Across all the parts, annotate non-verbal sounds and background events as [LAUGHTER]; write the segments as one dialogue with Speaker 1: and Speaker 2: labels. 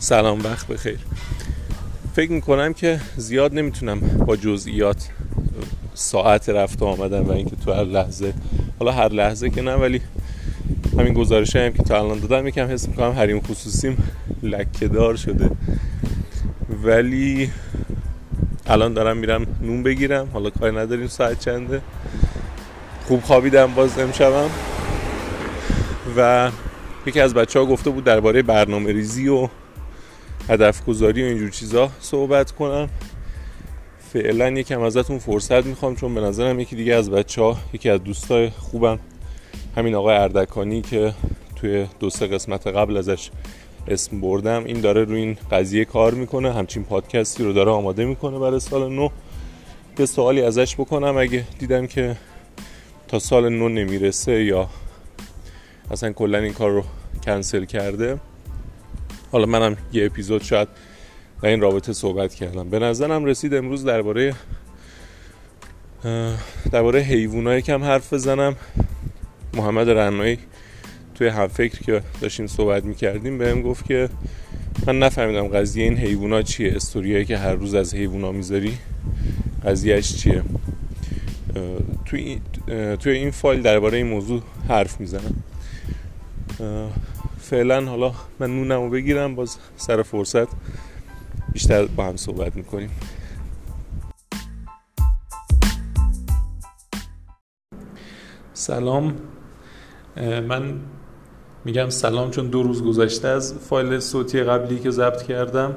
Speaker 1: سلام وقت بخیر. فکر می‌کنم که زیاد نمی‌تونم با جزئیات ساعت رفت و آمدن و اینکه تو هر لحظه حالا هر لحظه که نه ولی همین گزارش هم که تا الان دادم یکم حس می‌کنم حریم خصوصیم لکه دار شده. ولی الان دارم میرم نون بگیرم حالا کاری نداریم ساعت چنده. خوب خوابیدم باز امشبم. و یکی از بچه ها گفته بود درباره برنامه ریزی و هدف گذاری و اینجور چیزا صحبت کنم فعلا یکم ازتون فرصت می‌خوام چون به نظرم یکی دیگه از بچه ها یکی از دوستای خوبم همین آقای اردکانی که توی دو سه قسمت قبل ازش اسم بردم این داره روی این قضیه کار می‌کنه همچین پادکستی رو داره آماده می‌کنه برای سال نو. یه سوالی ازش بکنم اگه دیدم که تا سال نو نمی‌رسه یا اصلا کلا این کار رو کنسل کرده. حالا منم یه اپیزود شاید در این رابطه صحبت کردم. به نظرم رسید امروز درباره درباره حیوانات کم حرف بزنم. محمد رنایی توی هم فکر که داشتیم صحبت می‌کردیم بهم گفت که من نفهمیدم قضیه این حیوونا چیه. استوریایی که هر روز از حیوونا می‌ذاری قضیهش چیه. توی توی این فایل درباره این موضوع حرف می‌زنم. فعلا حالا من نونمو بگیرم باز سر فرصت بیشتر با هم صحبت می‌کنیم. سلام. من میگم سلام چون دو روز گذشته از فایل صوتی قبلی که ضبط کردم.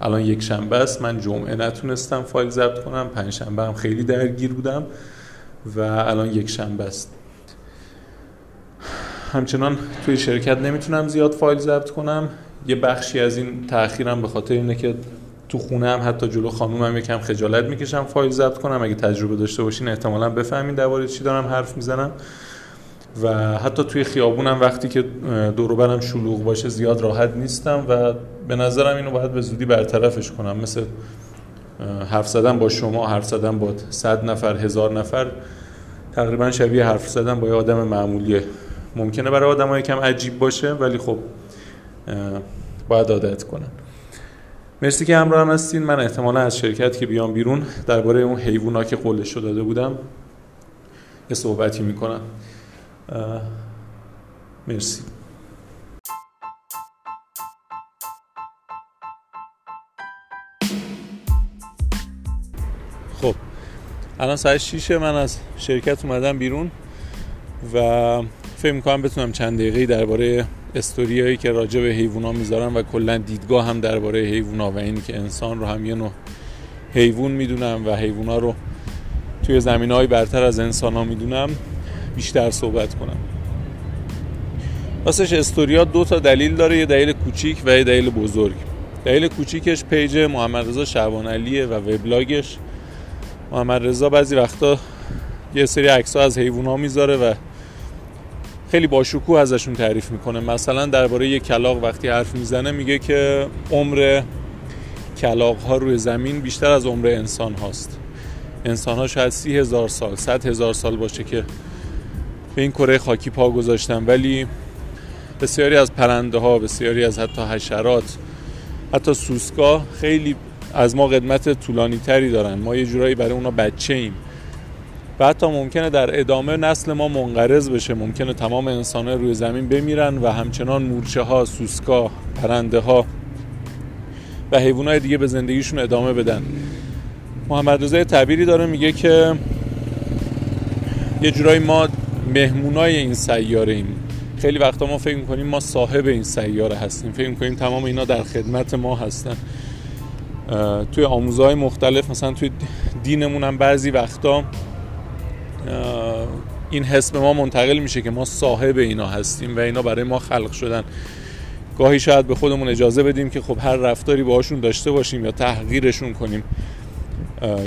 Speaker 1: الان یک شنبه است. من جمعه نتونستم فایل ضبط کنم. پنج شنبه هم خیلی درگیر بودم و الان یک شنبه است. همچنان توی شرکت نمی‌تونم زیاد فایل ضبط کنم. یه بخشی از این تاخیرم به خاطر اینه که تو خونه هم حتی جلو خانومم یکم خجالت می‌کشم فایل ضبط کنم. اگه تجربه داشته باشین احتمالا بفهمین درباره چی دارم حرف می‌زنم. و حتی توی خیابونم وقتی که دور برم شلوغ باشه زیاد راحت نیستم و به نظرم اینو باید به زودی برطرفش کنم. مثل حرف زدن با شما حرف زدن با صد نفر هزار نفر تقریبا شبیه حرف زدن با یه آدم معمولیه. ممکنه برای آدم کم عجیب باشه ولی خب باید عادت کنن. مرسی که همراه هم هستین. من احتمالا از شرکت که بیام بیرون درباره اون حیوونا که قولش داده بودم یه صحبتی می‌کنم. مرسی. خب الان ساعت 6 من از شرکت اومدم بیرون و فکر می‌کنم بتونم چند دقیقه درباره استوریایی که راجع به حیوونا می‌ذارم و کلا دیدگاه هم درباره حیوونا و این که انسان رو هم یه نوع حیوان می‌دونم و حیوونا رو توی زمین های برتر از انسان ها می‌دونم بیشتر صحبت کنم. راستش استوریا دو تا دلیل داره یه دلیل کوچیک و یه دلیل بزرگ. دلیل کوچیکش پیج محمد رضا شعبان علیه و وبلاگش. محمد رضا بعضی وقتا یه سری عکس از حیوونا می‌ذاره و خیلی باشکوه ازشون تعریف می‌کنه. مثلا درباره یه کلاق وقتی حرف می‌زنه میگه که عمر کلاق ها روی زمین بیشتر از عمر انسان هاست. انسان ها شاید سی هزار سال صد هزار سال باشه که به این کره خاکی پا گذاشتن. ولی بسیاری از پرنده ها بسیاری از حتی حشرات حتی سوسکا خیلی از ما قدمت طولانی تری دارن. ما یه جورایی برای اونا بچه ایم و حتی ممکنه در ادامه نسل ما منقرض بشه. ممکنه تمام انسان روی زمین بمیرن و همچنان مورچه ها سوسکا پرنده ها و حیوانات دیگه به زندگیشون ادامه بدن. محمد رضا تعبیری داره میگه که یه جورایی ما مهمونای این سیاره ایم خیلی وقتا ما فکر می‌کنیم ما صاحب این سیاره هستیم. فکر می‌کنیم تمام اینا در خدمت ما هستن. توی آموزهای مختلف مثلا توی دینمون هم بعضی وقتا این حس به ما منتقل میشه که ما صاحب اینا هستیم و اینا برای ما خلق شدن. گاهی شاید به خودمون اجازه بدیم که خب هر رفتاری باهاشون داشته باشیم یا تحقیرشون کنیم.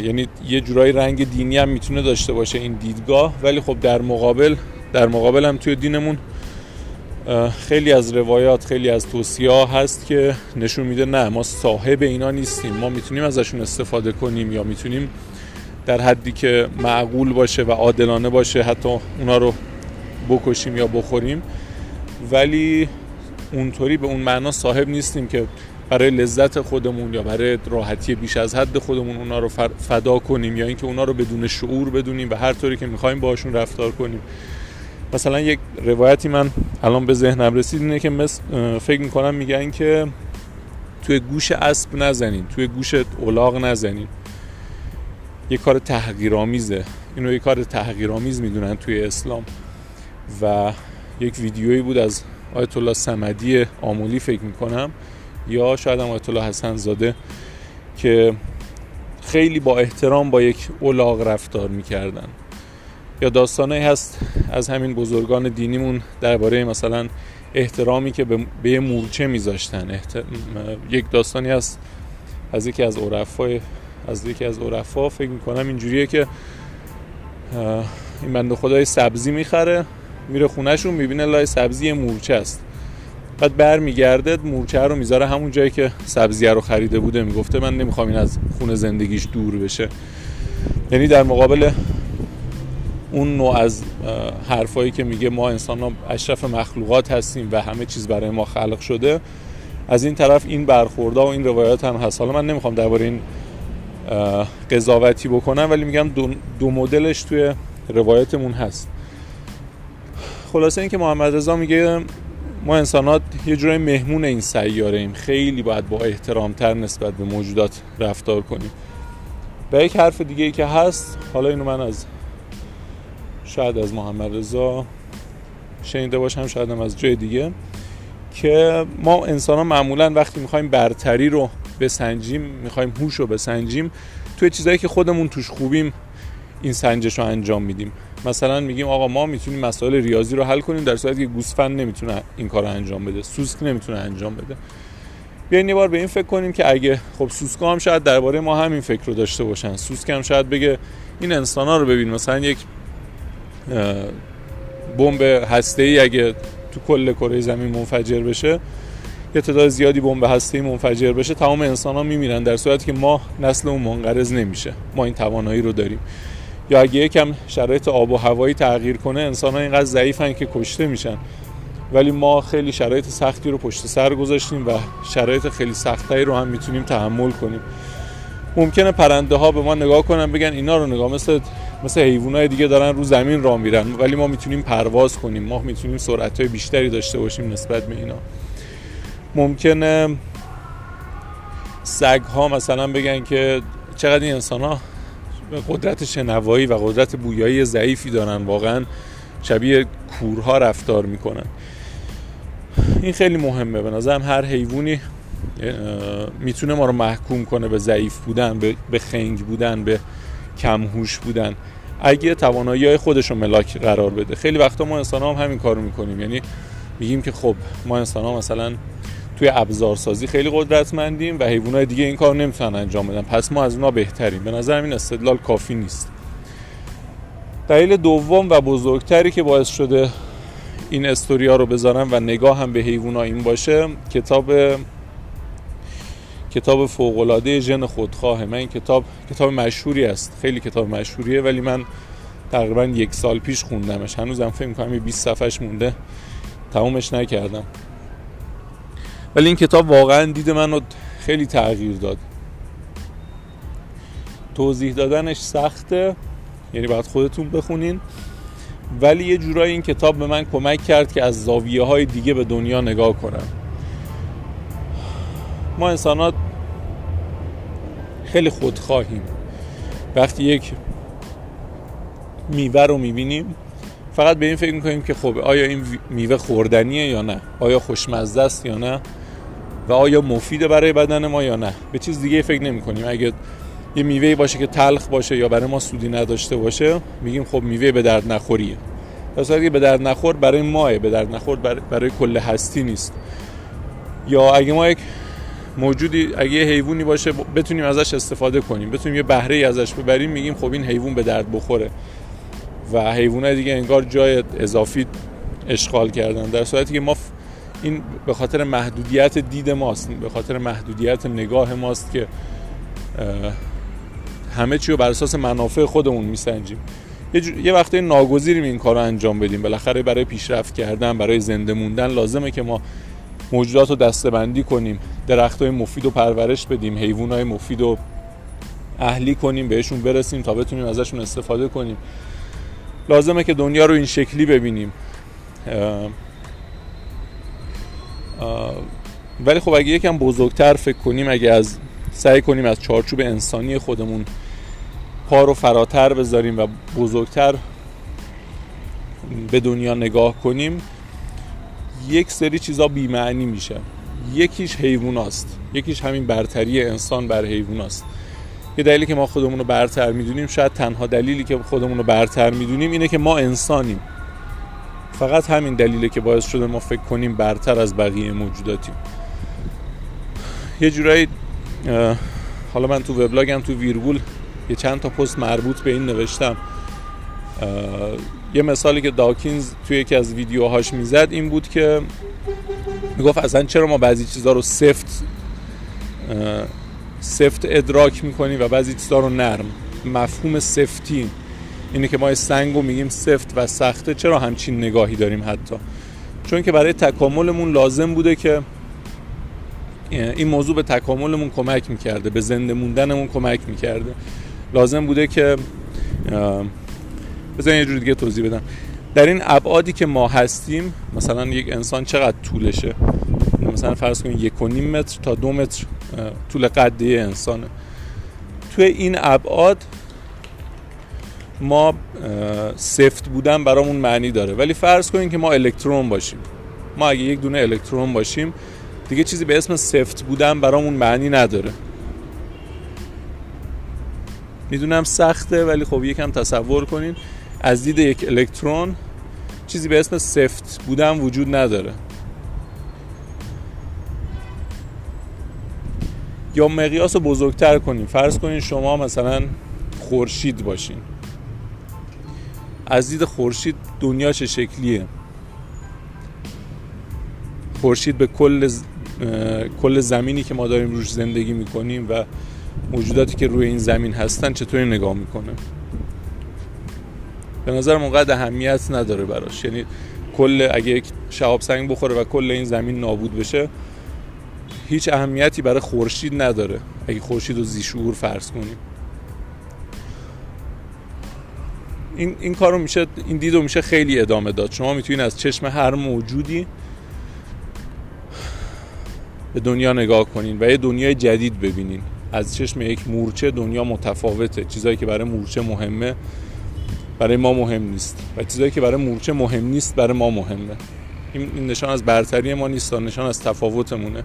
Speaker 1: یعنی یه جورایی رنگ دینی هم می‌تونه داشته باشه این دیدگاه ولی خب در مقابل در مقابل هم توی دینمون خیلی از روایات خیلی از توصیه هست که نشون میده نه ما صاحب اینا نیستیم. ما می‌تونیم ازشون استفاده کنیم یا می‌تونیم در حدی که معقول باشه و عادلانه باشه حتی اونا رو بکشیم یا بخوریم. ولی اونطوری به اون معنا صاحب نیستیم که برای لذت خودمون یا برای راحتی بیش از حد خودمون اونا رو فدا کنیم یا اینکه اونا رو بدون شعور بدونیم و هر طوری که می‌خوایم باشون رفتار کنیم. مثلا یک روایتی من الان به ذهنم رسید اینه که مثل فکر می‌کنم میگن که توی گوش اسب نزنین توی گوش اولاغ نزنین. یه کار تحقیرآمیزه. اینو یه کار تحقیرآمیز می‌دونن توی اسلام. و یک ویدیویی بود از آیت الله سمدی آمولی فکر می‌کنم یا شاید هم آیت الله حسن زاده که خیلی با احترام با یک اولاغ رفتار می‌کردن. یا داستانه هست از همین بزرگان دینیمون درباره مثلا احترامی که به یه مورچه میذاشتن. احتر... یک داستانی هست از یکی از عرفای از یکی از عرفا فکر می‌کنم اینجوریه که این بنده خدای سبزی می‌خره میره خونهشون می‌بینه لای سبزی مورچه است. بعد برمیگرده مورچه رو می‌ذاره همون جایی که سبزیه رو خریده بوده. می‌گفته من نمی‌خوام این از خونه زندگیش دور بشه. یعنی در مقابل اون نوع از حرفایی که میگه ما انسان ها اشرف مخلوقات هستیم و همه چیز برای ما خلق شده از این طرف این برخوردها و این روایات هم هست. حالا من نمی‌خوام درباره این قضاوتی بکنم ولی میگم دو, دو مدلش توی روایتمون هست. خلاصه اینکه محمد رضا میگه ما انسانات یه جورای مهمون این سیاره ایم خیلی باید با احترامتر نسبت به موجودات رفتار کنیم. و یک حرف دیگه ای که هست حالا اینو من از شاید از محمد رضا شنیده باشم شاید هم از جای دیگه که ما انسان ها معمولا وقتی می‌خوایم برتری رو بسنجیم می‌خوایم هوش رو بسنجیم. توی چیزایی که خودمون توش خوبیم این سنجش رو انجام میدیم. مثلا میگیم آقا ما می‌تونیم مسائل ریاضی رو حل کنیم در صورتی که گوسفند نمی‌تونه این کار رو انجام بده. سوسک نمی‌تونه انجام بده. بیاین یه بار به این فکر کنیم که اگه خب سوسکا هم شاید درباره ما همین فکر رو داشته باشن. سوسک هم شاید بگه این انسان ها رو ببین مثلا یک بمب هسته ای اگه تو کل کره زمین منفجر بشه یه تعداد زیادی بمب هسته ای منفجر بشه تمام انسان ها میمیرن در صورتی که ما نسل اون منقرض نمیشه. ما این توانایی رو داریم. یا اگه یکم شرایط آب و هوایی تغییر کنه انسان ها اینقدر ضعیفن که کشته میشن. ولی ما خیلی شرایط سختی رو پشت سر گذاشتیم و شرایط خیلی سختی رو هم می‌تونیم تحمل کنیم. ممکنه پرنده ها به ما نگاه کنن بگن اینا رو نگاه مثل مثل حیوانات دیگه دارن رو زمین راه میرن. ولی ما می‌تونیم پرواز کنیم. ما می‌تونیم سرعت های بیشتری داشته باشیم نسبت به اینا. ممکنه سگ ها مثلا بگن که چقدر این انسان ها قدرت شنوایی و قدرت بویایی ضعیفی دارن واقعا شبیه کورها رفتار می‌کنن. این خیلی مهمه. به نظرم هر حیوانی می‌تونه ما رو محکوم کنه به ضعیف بودن به خنگ بودن به کمهوش بودن. اگه توانایی های خودش رو ملاک قرار بده. خیلی وقتا ما انسان هم همین کارو می‌کنیم. یعنی میگیم که خب ما انسان ها مثلا توی ابزارسازی خیلی قدرتمندیم و حیوانات دیگه این کار نمی‌تونن انجام بدن. پس ما از اونا بهتریم. به نظر این استدلال کافی نیست. دلیل دوم و بزرگتری که باعث شده این استوریا رو بذارم و نگاه هم به حیوونا این باشه کتاب کتاب فوقلاده ژن خودخواه من این کتاب کتاب مشهوری است. خیلی کتاب مشهوریه ولی من تقریبا یک سال پیش خوندمش. هنوزم فکر می‌کنم 20 صفحش مونده. تمومش نکردم. ولی این کتاب واقعا دید من رو خیلی تغییر داد. توضیح دادنش سخته یعنی باید خودتون بخونین. ولی یه جورایی این کتاب به من کمک کرد که از زاویه های دیگه به دنیا نگاه کنم. ما انسانات خیلی خودخواهیم. وقتی یک میوه رو می‌بینیم فقط به این فکر می‌کنیم که خب آیا این میوه خوردنیه یا نه؟ آیا خوشمزه است یا نه؟ و آیا مفیده برای بدن ما یا نه؟ به چیز دیگه فکر نمی کنیم اگه یه میوه باشه که تلخ باشه یا برای ما سودی نداشته باشه میگیم خب میوه به درد نخوریه. در به درد نخور برای ماه به درد نخور برای, برای کل هستی نیست. یا اگه ما یک موجودی اگه یه حیوانی باشه بتونیم ازش استفاده کنیم. بتونیم یه بهره ای ازش ببریم میگیم خب این حیوان به درد بخوره. و حیوانات دیگه انگار جای اضافی اشغال کردن. در صورتی که ما این به خاطر محدودیت دید ماست به خاطر محدودیت نگاه ماست که همه چی رو بر اساس منافع خودمون میسنجیم. یه, یه وقتی ناگزیریم این کار رو انجام بدیم. بالاخره برای پیشرفت کردن برای زنده موندن لازمه که ما موجودات رو دستبندی کنیم درخت های مفید رو پرورش بدیم حیوان های مفید رو اهلی کنیم بهشون برسیم تا بتونیم ازشون استفاده کنیم. لازمه که دنیا رو این شکلی ببینیم. ولی خب اگه یکم بزرگتر فکر کنیم اگه از سعی کنیم از چارچوب انسانی خودمون پا رو فراتر بذاریم و بزرگتر به دنیا نگاه کنیم یک سری چیزا بیمعنی میشه. یکیش حیوان است. یکیش همین برتری انسان بر حیوان است. یه دلیلی که ما خودمون رو برتر می‌دونیم شاید تنها دلیلی که خودمون رو برتر می‌دونیم اینه که ما انسانیم. فقط همین دلیله که باعث شده ما فکر کنیم برتر از بقیه موجوداتیم. یه جورایی حالا من تو وبلاگم تو ویرگول یه چند تا پست مربوط به این نوشتم. یه مثالی که داکینز توی یکی از ویدیوهاش می‌زد این بود که می‌گفت اصلا چرا ما بعضی چیزها رو سفت سفت ادراک می‌کنیم و بعضی چیزها رو نرم. مفهوم سفتی. اینه که ما سنگ رو میگیم سفت و سخته. چرا همچین نگاهی داریم حتی؟ چون که برای تکاملمون لازم بوده که این موضوع به تکاملمون کمک می‌کرده به زنده موندنمون کمک می‌کرده. لازم بوده که بذارین یه جور دیگه توضیح بدم. در این ابعادی که ما هستیم مثلا یک انسان چقدر طولشه؟ مثلا فرض کنید یک و نیم متر تا دو متر طول قدی انسانه. توی این ابعاد ما سفت بودن برامون معنی داره. ولی فرض کنیم که ما الکترون باشیم. ما اگه یک دونه الکترون باشیم دیگه چیزی به اسم سفت بودن برامون معنی نداره. می‌دونم سخته ولی خب یکم تصور کنین. از دید یک الکترون چیزی به اسم سفت بودن وجود نداره. یا مقیاس رو بزرگتر کنیم فرض کنین شما مثلا خورشید باشین. از دید خورشید دنیا چه شکلیه؟ خورشید به کل کل زمینی که ما داریم روش زندگی می‌کنیم و موجوداتی که روی این زمین هستن چطوری نگاه می‌کنه؟ به نظر اونقدر اهمیت نداره براش. یعنی کل اگه یک شهاب سنگ بخوره و کل این زمین نابود بشه هیچ اهمیتی برای خورشید نداره. اگه خورشید رو زیشور فرض کنیم. این, این کارو میشه این دیدو میشه خیلی ادامه داد. شما می‌تونید از چشم هر موجودی به دنیا نگاه کنین و یه دنیای جدید ببینین. از چشم یک مورچه دنیا متفاوته. چیزایی که برای مورچه مهمه برای ما مهم نیست. و چیزایی که برای مورچه مهم نیست برای ما مهمه. این نشان از برتری ما نیست نشان از تفاوتمونه.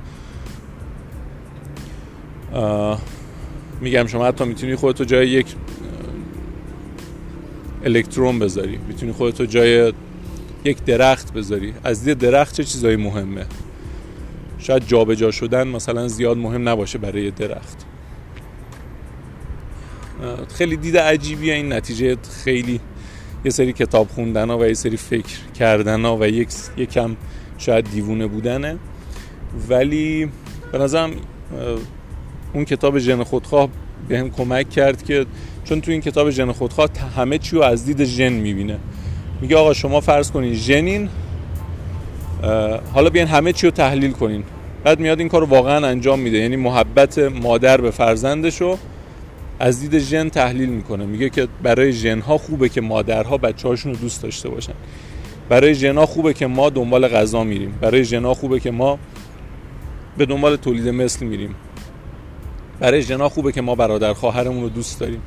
Speaker 1: میگم شما حتی می‌تونی خودتو جای یک الکترون بذاری. می‌تونی خودتو جای یک درخت بذاری. از دید درخت چه چیزایی مهمه؟ شاید جابجا جا شدن مثلا زیاد مهم نباشه برای درخت. خیلی دید عجیبیه این نتیجه. خیلی یه سری کتاب خوندن ها و یه سری فکر کردن ها و یک یکم شاید دیوونه بودنه. ولی به نظرم اون کتاب ژن خودخواه به هم کمک کرد که چون تو این کتاب ژن خودخواه همه چی رو از دید ژن می‌بینه. میگه آقا شما فرض کنین ژنین حالا بیاین همه چی رو تحلیل کنین. بعد میاد این کار رو واقعا انجام میده. یعنی محبت مادر به فرزندش رو از دید ژن تحلیل می‌کنه. میگه که برای ژن ها خوبه که مادرها بچه هاشون رو دوست داشته باشن. برای ژن ها خوبه که ما دنبال غذا میریم. برای ژن ها خوبه که ما به دنبال تولید مثل میریم. برای ژن خوبه که ما برادر خواهرمون رو دوست داریم.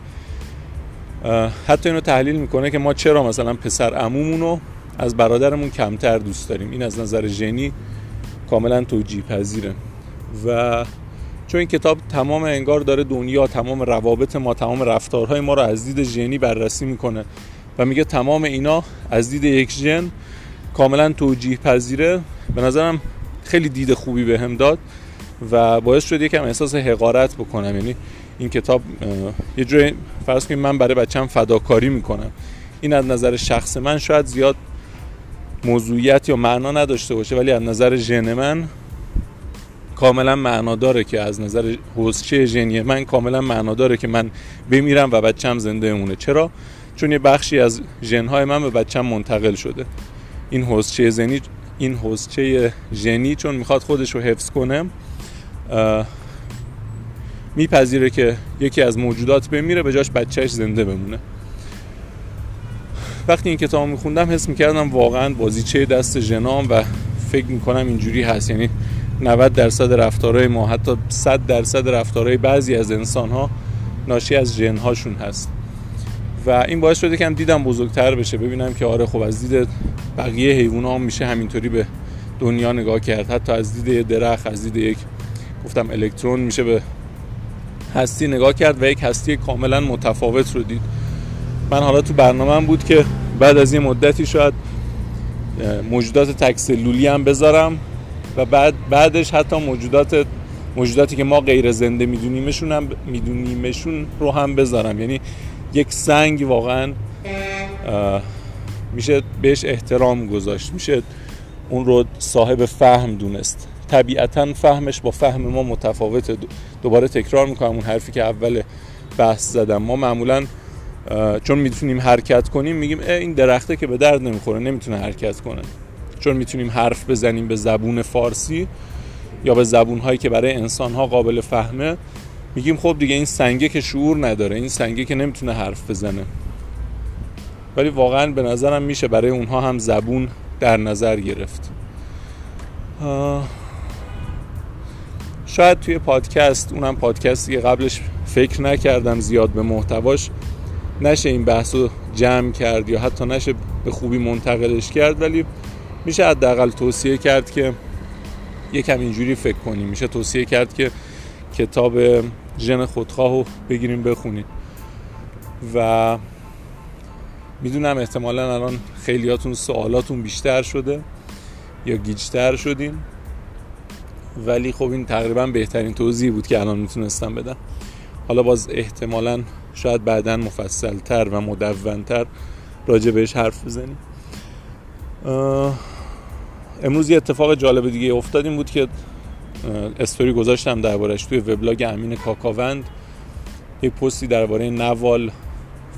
Speaker 1: حتی اینو تحلیل می‌کنه که ما چرا مثلا پسر عمومون رو از برادرمون کمتر دوست داریم. این از نظر ژنی کاملا توجیه پذیره و چون این کتاب تمام انگار داره دنیا تمام روابط ما تمام رفتارهای ما رو از دید ژنی بررسی می‌کنه و میگه تمام اینا از دید یک ژن کاملا توجیه پذیره به نظرم خیلی دید خوبی به هم داد و باعث شد یکم احساس حقارت بکنم. یعنی این کتاب یه جوری فرض کنیم من برای بچم فداکاری می‌کنم. این از نظر شخص من شاید زیاد موضوعیت یا معنا نداشته باشه ولی از نظر ژن من کاملا معنا داره که از نظر حوزچه ژنی من کاملا معنا داره که من بمیرم و بچم زنده چرا؟ چون یه بخشی از ژنهای من به بچم منتقل شده. این حوزچه ژنی این حوزچه ژنی چون می‌خواد خودش رو حفظ کنه میپذیره که یکی از موجودات بمیره به جاش بچهش زنده بمونه. وقتی این کتاب میخوندم حس می‌کردم واقعا بازیچه دست ژنام و فکر می‌کنم اینجوری هست. یعنی 90 درصد رفتارهای ما حتی 100 درصد رفتارهای بعضی از انسان ها ناشی از ژن هاشون هست. و این باعث شده که هم دیدم بزرگتر بشه. ببینم که آره خب از دید بقیه حیوان ها میشه همینطوری به دنیا نگاه کرد. حتی از دید درخت از دید یک گفتم الکترون میشه به هستی نگاه کرد و یک هستی کاملا متفاوت رو دید. من حالا تو برنامه بود که بعد از این مدتی شاید موجودات تکسلولی هم بذارم و بعد بعدش حتی موجودات موجوداتی که ما غیر زنده میدونیمشون هم میدونیمشون رو هم بذارم. یعنی یک سنگ واقعا میشه بهش احترام گذاشت. میشه اون رو صاحب فهم دونست. طبیعتا فهمش با فهم ما متفاوته دوباره تکرار می‌کنم اون حرفی که اول بحث زدم. ما معمولا چون می‌تونیم حرکت کنیم میگیم این درخته که به درد نمی‌خوره نمی‌تونه حرکت کنه. چون می‌تونیم حرف بزنیم به زبون فارسی یا به زبون هایی که برای انسان ها قابل فهمه میگیم خب دیگه این سنگه که شعور نداره این سنگه که نمی‌تونه حرف بزنه. ولی واقعا به نظرم میشه برای اونها هم زبون در نظر گرفت. شاید توی پادکست اونم پادکستی که قبلش فکر نکردم زیاد به محتواش نشه این بحث رو جمع کرد یا حتی نشه به خوبی منتقلش کرد ولی میشه حداقل توصیه کرد که یکم اینجوری فکر کنیم. میشه توصیه کرد که کتاب ژن خودخواه رو بگیریم بخونید و می‌دونم احتمالا الان خیلیاتون سوالاتون بیشتر شده یا گیجتر شدین. ولی خب این تقریبا بهترین توضیح بود که الان می‌تونستم بدم. حالا باز احتمالا شاید بعدا مفصلتر و مدونتر راجع بهش حرف بزنیم. امروز یه اتفاق جالب دیگه افتاد این بود که استوری گذاشتم دربارش توی وبلاگ امین کاکاوند. یک پستی درباره نوال.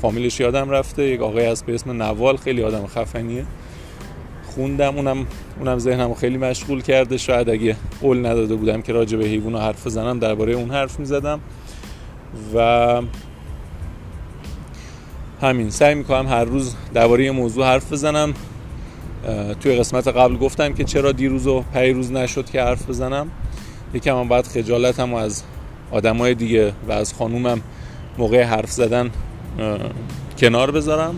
Speaker 1: فامیلش یادم رفته. یک آقای هست به اسم نوال. خیلی آدم خفنیه. خوندم اونم اونم ذهنمو خیلی مشغول کرده. شاید اگه قول نداده بودم که راجع به حیوان حرف بزنم درباره اون حرف می‌زدم. و همین سعی می‌کنم هر روز درباره موضوع حرف بزنم. توی قسمت قبل گفتم که چرا دیروز و روز نشد که حرف بزنم. یکم هم باید خجالتم و از آدمای دیگه و از خانومم موقع حرف زدن کنار بذارم.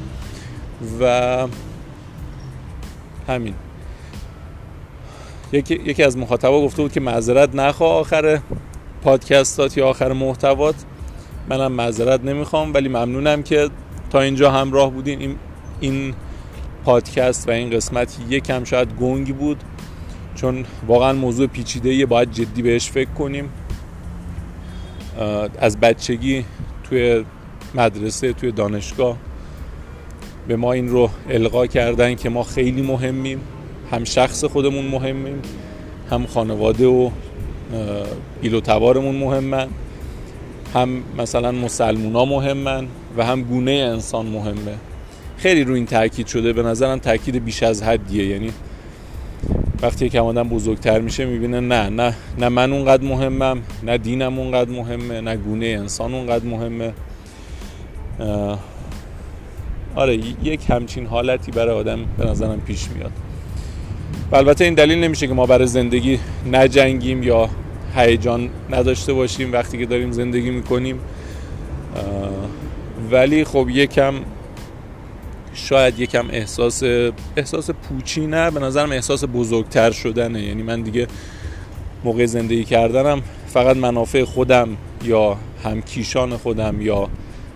Speaker 1: و همین. یکی, یکی از مخاطبا گفته بود که معذرت نخوا آخر پادکستات یا آخر محتوات. منم معذرت نمی‌خوام ولی ممنونم که تا اینجا همراه بودین. این, این پادکست و این قسمت یکم شاید گنگی بود چون واقعا موضوع پیچیده باید جدی بهش فکر کنیم. از بچگی توی مدرسه توی دانشگاه به ما این رو القا کردن که ما خیلی مهمیم هم شخص خودمون مهمیم هم خانواده و ایل و تبارمون مهمن هم مثلا مسلمونا مهمن و هم گونه انسان مهمه. خیلی رو این تاکید شده به نظرم تاکید بیش از حدیه. یعنی وقتی که آدم بزرگتر میشه می‌بینه نه نه نه من اونقدر مهمم نه دینم اونقدر مهمه نه گونه انسان اونقدر مهمه. آره یک همچین حالتی برای آدم به نظرم پیش میاد. و البته این دلیل نمیشه که ما برای زندگی نجنگیم یا هیجان نداشته باشیم وقتی که داریم زندگی می‌کنیم. ولی خب یکم شاید یکم احساس احساس پوچی نه به نظرم احساس بزرگتر شدنه. یعنی من دیگه موقع زندگی کردنم فقط منافع خودم یا همکیشان خودم یا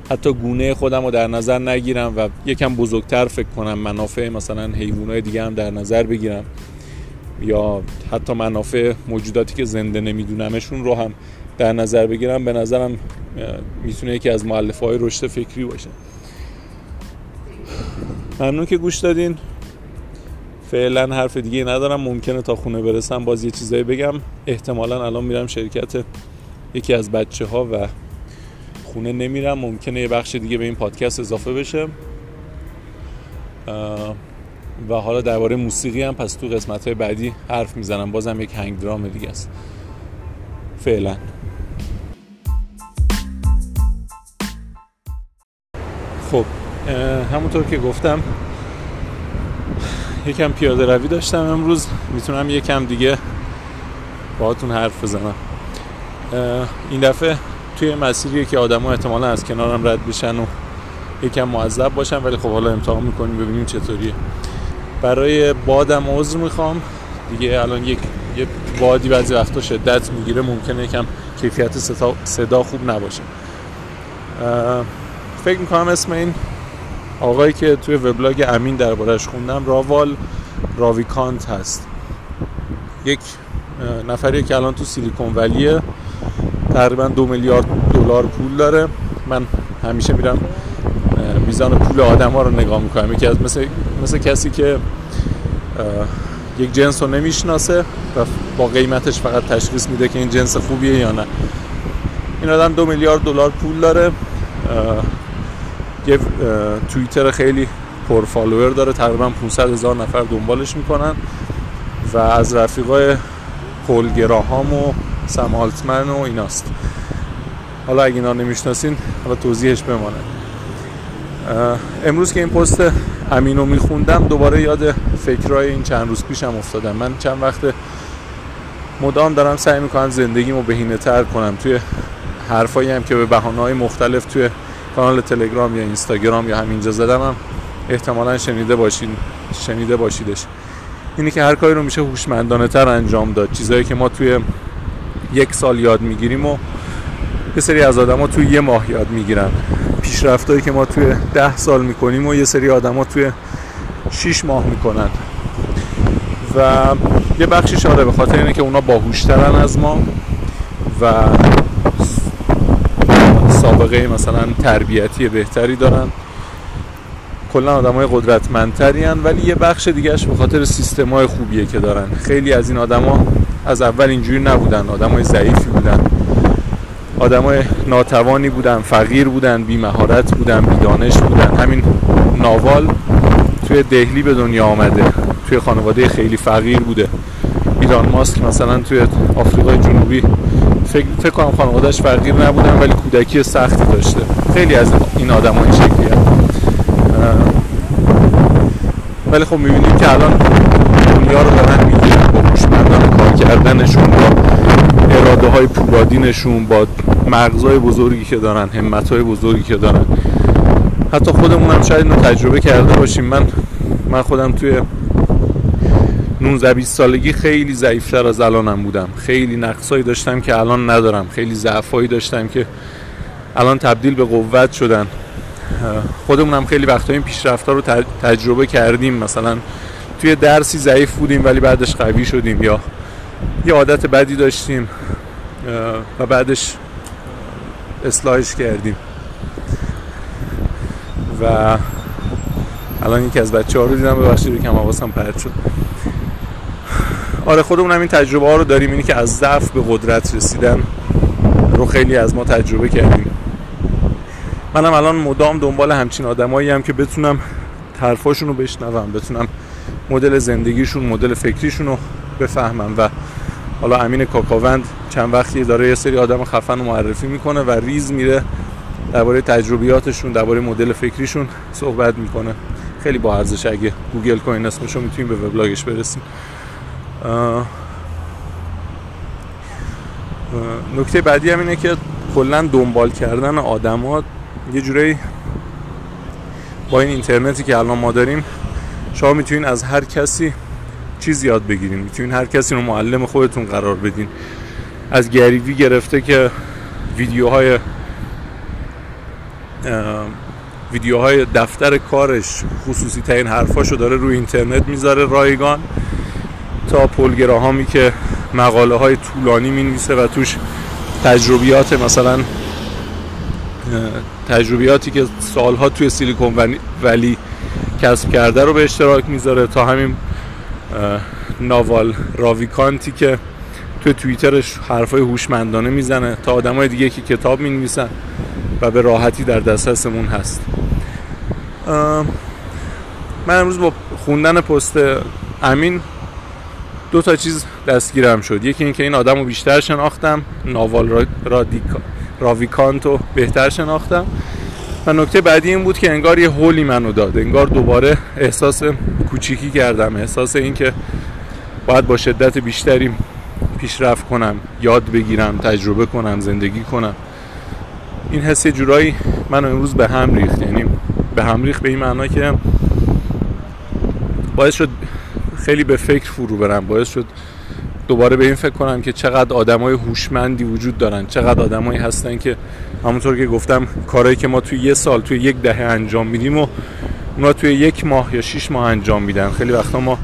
Speaker 1: حتی گونه خودم رو در نظر نگیرم و یکم بزرگتر فکر کنم منافع مثلا حیوانات دیگه هم در نظر بگیرم. یا حتی منافع موجوداتی که زنده نمیدونمشون رو هم در نظر بگیرم. به نظرم می‌تونه یکی از معلفه های رشد فکری باشه. ممنون که گوش دادین. فعلا حرف دیگه ندارم. ممکنه تا خونه برسم باز یه چیزایی بگم. احتمالا الان میرم شرکت یکی از بچه ها و خونه نمیرم ممکنه یه بخش دیگه به این پادکست اضافه بشه. و حالا درباره موسیقی هم پس تو قسمت های بعدی حرف می‌زنم. بازم یک هنگ درام دیگه است. فعلا. خب همونطور که گفتم یکم پیاده روی داشتم امروز. می‌تونم یکم دیگه باهاتون حرف بزنم. این دفعه توی مسیری که آدم ها احتمالا از کنارم رد بشن و یکم معذب باشن ولی خب حالا امتحان می‌کنیم ببینیم چطوریه. برای بادم عذر می‌خوام. دیگه الان یک یه بادی بعضی وقتا شدت می‌گیره ممکنه یکم کیفیت صدا خوب نباشه. فکر می‌کنم اسم این آقایی که توی وبلاگ امین دربارش خوندم راوال راویکانت هست. یک نفری که الان تو سیلیکون ولیه. تقریبا دو میلیارد دلار پول داره. من همیشه میرم میزان پول آدم ها رو نگاه می‌کنم. یکی از مثل, مثل کسی که یک جنس رو نمی‌شناسه و با قیمتش فقط تشخیص میده که این جنس خوبیه یا نه. این آدم دو میلیارد دلار پول داره. یه توییتر خیلی پر فالوور داره. تقریبا 500 هزار نفر دنبالش می‌کنن و از رفیقای پول گراهام و سم آلتمن و ایناست. حالا اگه اینا نمی‌شناسین حالا توضیحش بمانه امروز که این پست امینو میخوندم دوباره یاد فکرهای این چند روز پیشم افتادم. من چند وقت مدام دارم سعی می‌کنم زندگیمو بهینه تر کنم. توی حرفایی هم که به بحانه های مختلف توی کانال تلگرام یا اینستاگرام یا همینجا زدم هم احتمالا شنیده باشین شنیده باشیدش. اینی که هر کاری رو میشه هوشمندانه تر انجام داد. چیزهایی که ما توی یک سال یاد می‌گیریم و یه سری از آدما توی یه ماه یاد می‌گیرن. پیشرفتایی که ما توی ده سال می‌کنیم و یه سری آدما توی 6 ماه می‌کنن. و یه بخشی شاده به خاطر اینه که اونا باهوشترن از ما و سابقه مثلا تربیتی بهتری دارن. کلا آدم های قدرتمندتری ولی یه بخش دیگهش به خاطر سیستم های خوبیه که دارن. خیلی از این آدما از اول اینجوری نبودن. آدم های ضعیفی بودن. آدم های ناتوانی بودن فقیر بودن بی مهارت بودن بی دانش بودن. همین ناوال توی دهلی به دنیا آمده. توی خانواده خیلی فقیر بوده. ایران ماسک مثلا توی آفریقای جنوبی. فکر, فکر کنم خانوادهش فقیر نبودن ولی کودکی سختی داشته. خیلی از این آدم ها این شکلی ولی خب می‌بینیم که الان دنیا رو دارن می‌گیرن. هوشمندانه کار کردنشون با اراده های پولادینشون با مغزای بزرگی که دارن همت های بزرگی که دارن. حتی خودمون هم شاید اینو تجربه کرده باشیم. من من خودم توی 19 20 سالگی خیلی ضعیفتر از الانم بودم. خیلی نقصایی داشتم که الان ندارم. خیلی ضعفایی داشتم که الان تبدیل به قوت شدن. خودمون هم خیلی وقتا این پیشرفت رو تجربه کردیم. مثلا توی درسی ضعیف بودیم ولی بعدش قوی شدیم. یا یه عادت بدی داشتیم و بعدش اصلاحش کردیم. و الان یکی از بچه ها رو دیدم ببخشید کم حواسم پرد شد. آره خودمون هم این تجربه ها رو داریم. اینی که از ضعف به قدرت رسیدن رو خیلی از ما تجربه کردیم. منم الان مدام دنبال همچین آدمایی هم که بتونم حرفاشون رو بشنوم بتونم مدل زندگیشون مدل فکریشون رو بفهمم. و حالا امین کاکاوند چند وقتی داره یه سری آدم خفن رو معرفی می‌کنه و ریز میره درباره تجربیاتشون درباره مدل فکریشون صحبت می‌کنه. خیلی با ارزش. اگه گوگل کنین اسمشو می‌تونیم به وبلاگش برسیم. نکته بعدی هم اینه که کلا دنبال کردن آدما یه جورایی با این اینترنتی که الان ما داریم شما می‌تونین از هر کسی چیز یاد بگیرین. می‌تونین هر کسی رو معلم خودتون قرار بدین. از گریوی گرفته که ویدیوهای ویدیوهای دفتر کارش خصوصی ترین حرفاشو داره روی اینترنت می‌ذاره رایگان. تا پولگراهامی که مقاله های طولانی می و توش تجربیات مثلا تجربیاتی که سالها توی سیلیکون ولی کسب کرده رو به اشتراک می‌ذاره تا همین ناوال راویکانتی که توی توییترش حرفای هوشمندانه می‌زنه تا آدمای دیگه که کتاب می‌نویسن و به راحتی در دسترسمون هست. من امروز با خوندن پست امین دو تا چیز دستگیرم شد. یکی اینکه این آدم رو بیشتر شناختم ناوال رادیکا راویکانتو بهتر شناختم. و نکته بعدی این بود که انگار یه هولی منو داد. انگار دوباره احساس کوچیکی کردم. احساس اینکه باید با شدت بیشتری پیشرفت کنم یاد بگیرم تجربه کنم زندگی کنم. این حس جورایی منو امروز به هم ریخت. یعنی به هم ریخت به این معنا که باعث شد خیلی به فکر فرو برم. باعث شد دوباره به این فکر کنم که چقدر آدمای هوشمندی وجود دارن چقدر آدمایی هستن که همونطور که گفتم کارهایی که ما توی یه سال توی یک دهه انجام میدیم و اونا توی یک ماه یا شیش ماه انجام میدن. خیلی وقتا ما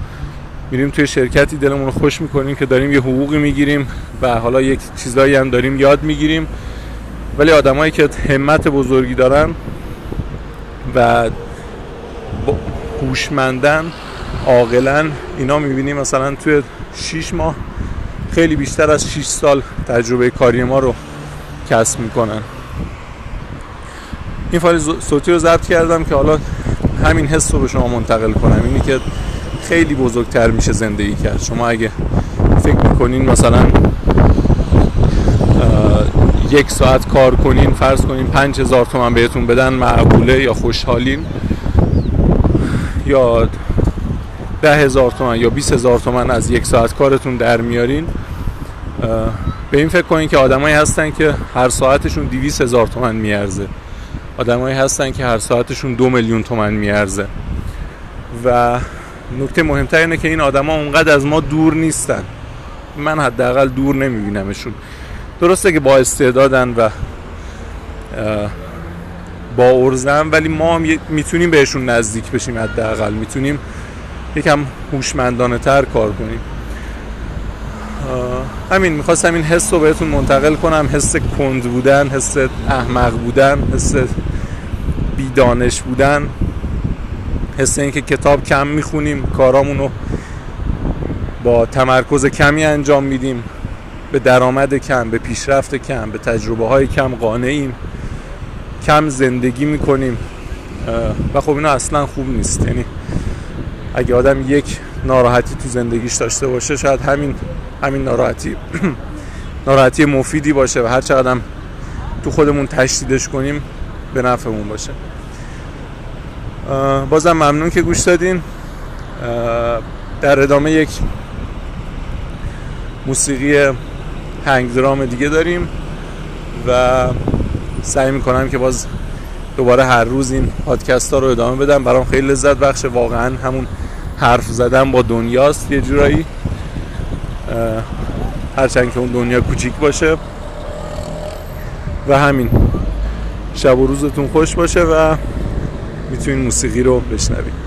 Speaker 1: میریم توی شرکتی دلمون رو خوش می‌کنیم که داریم یه حقوقی می‌گیریم و حالا یک چیزایی هم داریم یاد می‌گیریم. ولی آدمایی که همت بزرگی دارن و هوشمندن عاقلا اینا می‌بینیم مثلا توی 6 ماه. خیلی بیشتر از 6 سال تجربه کاری ما رو کسب می‌کنن. این فایل صوتی رو ضبط کردم که حالا همین حس رو به شما منتقل کنم. اینی که خیلی بزرگتر میشه زندگی کرد. شما اگه فکر می‌کنین مثلا یک ساعت کار کنین فرض کنین پنج هزار تومن بهتون بدن معقوله یا خوشحالین یا ده هزار تومن یا 20 هزار تومن از یک ساعت کارتون در میارین. به این فکر کنین که آدمایی هستن که هر ساعتشون 200 هزار تومن میارزه. آدمایی هستن که هر ساعتشون دو میلیون تومن میارزه. و نکته مهمتر اینه که این آدما اونقدر از ما دور نیستن. من حداقل دور نمیبینمشون. درسته که با استعدادن و با ارزن ولی ما می‌تونیم بهشون نزدیک بشیم حداقل. می‌تونیم یکم هوشمندانه تر کار کنیم. همین می‌خواستم این حس رو بهتون منتقل کنم. حس کند بودن حس احمق بودن حس بیدانش بودن. حس اینکه کتاب کم می‌خونیم کارامون رو با تمرکز کمی انجام میدیم. به درآمد کم به پیشرفت کم به تجربه های کم قانعیم. کم زندگی می‌کنیم. و خب اینا اصلا خوب نیست. یعنی اگه آدم یک ناراحتی تو زندگیش داشته باشه شاید همین همین ناراحتی [CLEARS THROAT] ناراحتی مفیدی باشه و هر چقدر تو خودمون تشدیدش کنیم به نفعمون باشه. بازم ممنون که گوش دادین. در ادامه یک موسیقی هنگ درام دیگه داریم و سعی می‌کنم که باز دوباره هر روز این پادکست ها رو ادامه بدم. برام خیلی لذت بخشه. واقعا همون حرف زدن با دنیاست یه جورایی. هرچند که اون دنیا کوچیک باشه. و همین. شب و روزتون خوش باشه و می‌تونین موسیقی رو بشنوید